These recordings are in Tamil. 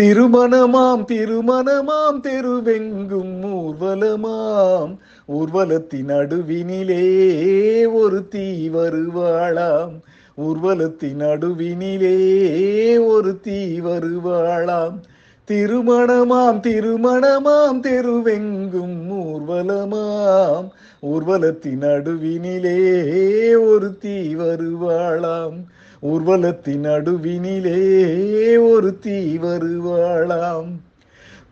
திருமணமாம் திருமணமாம் தெருவெங்கும் ஊர்வலமாம். ஊர்வலத்தின் நடுவினிலே ஒரு தீ வருவாளாம். ஊர்வலத்தின் நடுவினிலே ஒரு தீ வருவாளாம். திருமணமாம் திருமணமாம் தெருவெங்கும் ஊர்வலமாம். ஊர்வலத்தின் நடுவினிலே ஒரு தீ வருவாளாம். ஊர்வலத்தின் நடுவினிலே ஒரு தீ வருவாளாம்.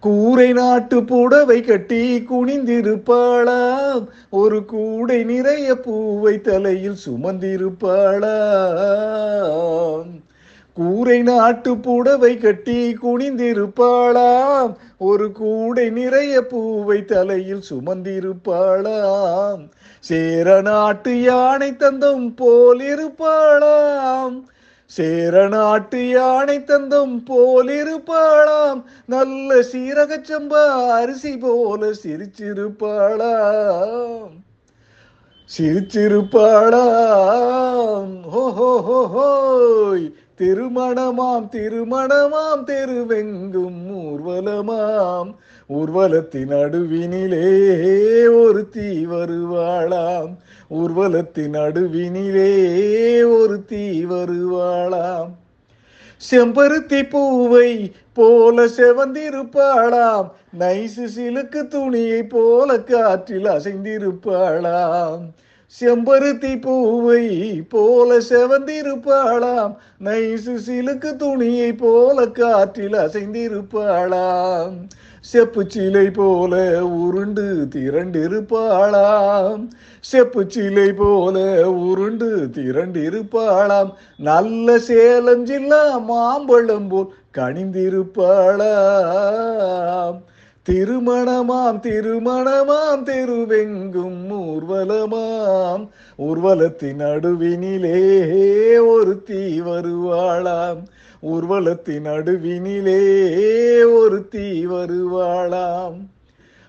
கூரை நாட்டு புடவை கட்டி குனிந்திருப்பாளாம். ஒரு கூடை நிறைய பூவை தலையில் சுமந்திருப்பாளாம். கூரை நாட்டு புடவை கட்டி குனிந்திருப்பாளாம். ஒரு கூடை நிறைய பூவை தலையில் சுமந்திருப்பாளாம். சேர நாட்டு யானை தந்தம் போல் இருப்பாளாம். சேர நாட்டு யானை தந்தம் போல் இருப்பாளாம். நல்ல சீரகச் சம்பா அரிசி போல சிரிச்சிருப்பாளாம். சிரிச்சிருப்பாளாம். ஹோ ஹோ ஹோ ஹோய். திருமணமாம் திருமணமாம் தெருவெங்கும் ஊர்வலமாம். ஊர்வலத்தின் நடுவினிலே ஒரு தீ வருவாளாம். ஊர்வலத்தின் நடுவினிலே ஒரு தீ வருவாளாம். செம்பருத்தி பூவை போல செவந்திருப்பாளாம். நைசு சிலுக்கு துணியை போல காற்றில் அசைந்திருப்பாளாம். செம்பருத்தி பூவை போல செவந்திருப்பாளாம். நைசு சிலுக்கு துணியை போல காற்றில் அசைந்திருப்பாளாம். செப்பு சிலை போல உருண்டு திரண்டிருப்பாளாம். செப்பு சிலை போல உருண்டு திரண்டிருப்பாளாம். நல்ல சேலம் ஜில்லா மாம்பழம் போல் கணிந்திருப்பாளா திருமணமாம் திருமணமாம் தெருவெங்கும் ஊர்வலமாம். ஊர்வலத்தின் நடுவினிலே ஒரு தீ வருவாளாம். ஊர்வலத்தின் நடுவினிலே ஒரு தீ வருவாளாம்.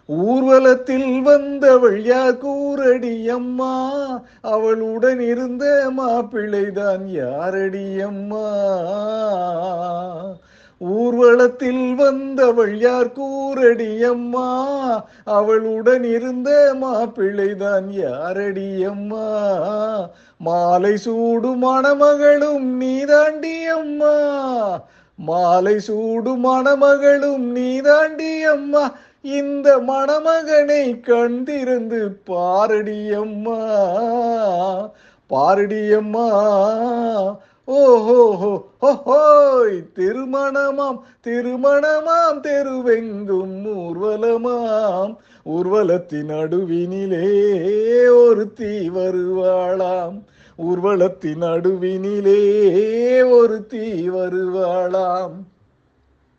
ஊர்வலத்தில் வந்தவள் யார் கூரடி அம்மா அவளுடன் இருந்த மாப்பிள்ளைதான் யாரடி அம்மா? ஊர்வலத்தில் வந்தவள் யார் கூரடி அம்மா? அவளுடன் இருந்த மாப்பிள்ளைதான் யாரடி அம்மா? மாலை சூடு மணமகளும் நீதாண்டி அம்மா. மாலை சூடு மணமகளும் நீதாண்டி அம்மா. இந்த மணமகனை கண்டிருந்து பாரடி அம்மா. பாரடி அம்மா ஓஹோ ஹோய் திருமணமாம் திருமணமாம் தெருவெங்கும் ஊர்வலமாம். ஊர்வலத்தின் நடுவினிலே ஒருத்தி வருவாளாம். ஊர்வலத்தின் நடுவினிலே ஒருத்தி வருவாளாம்.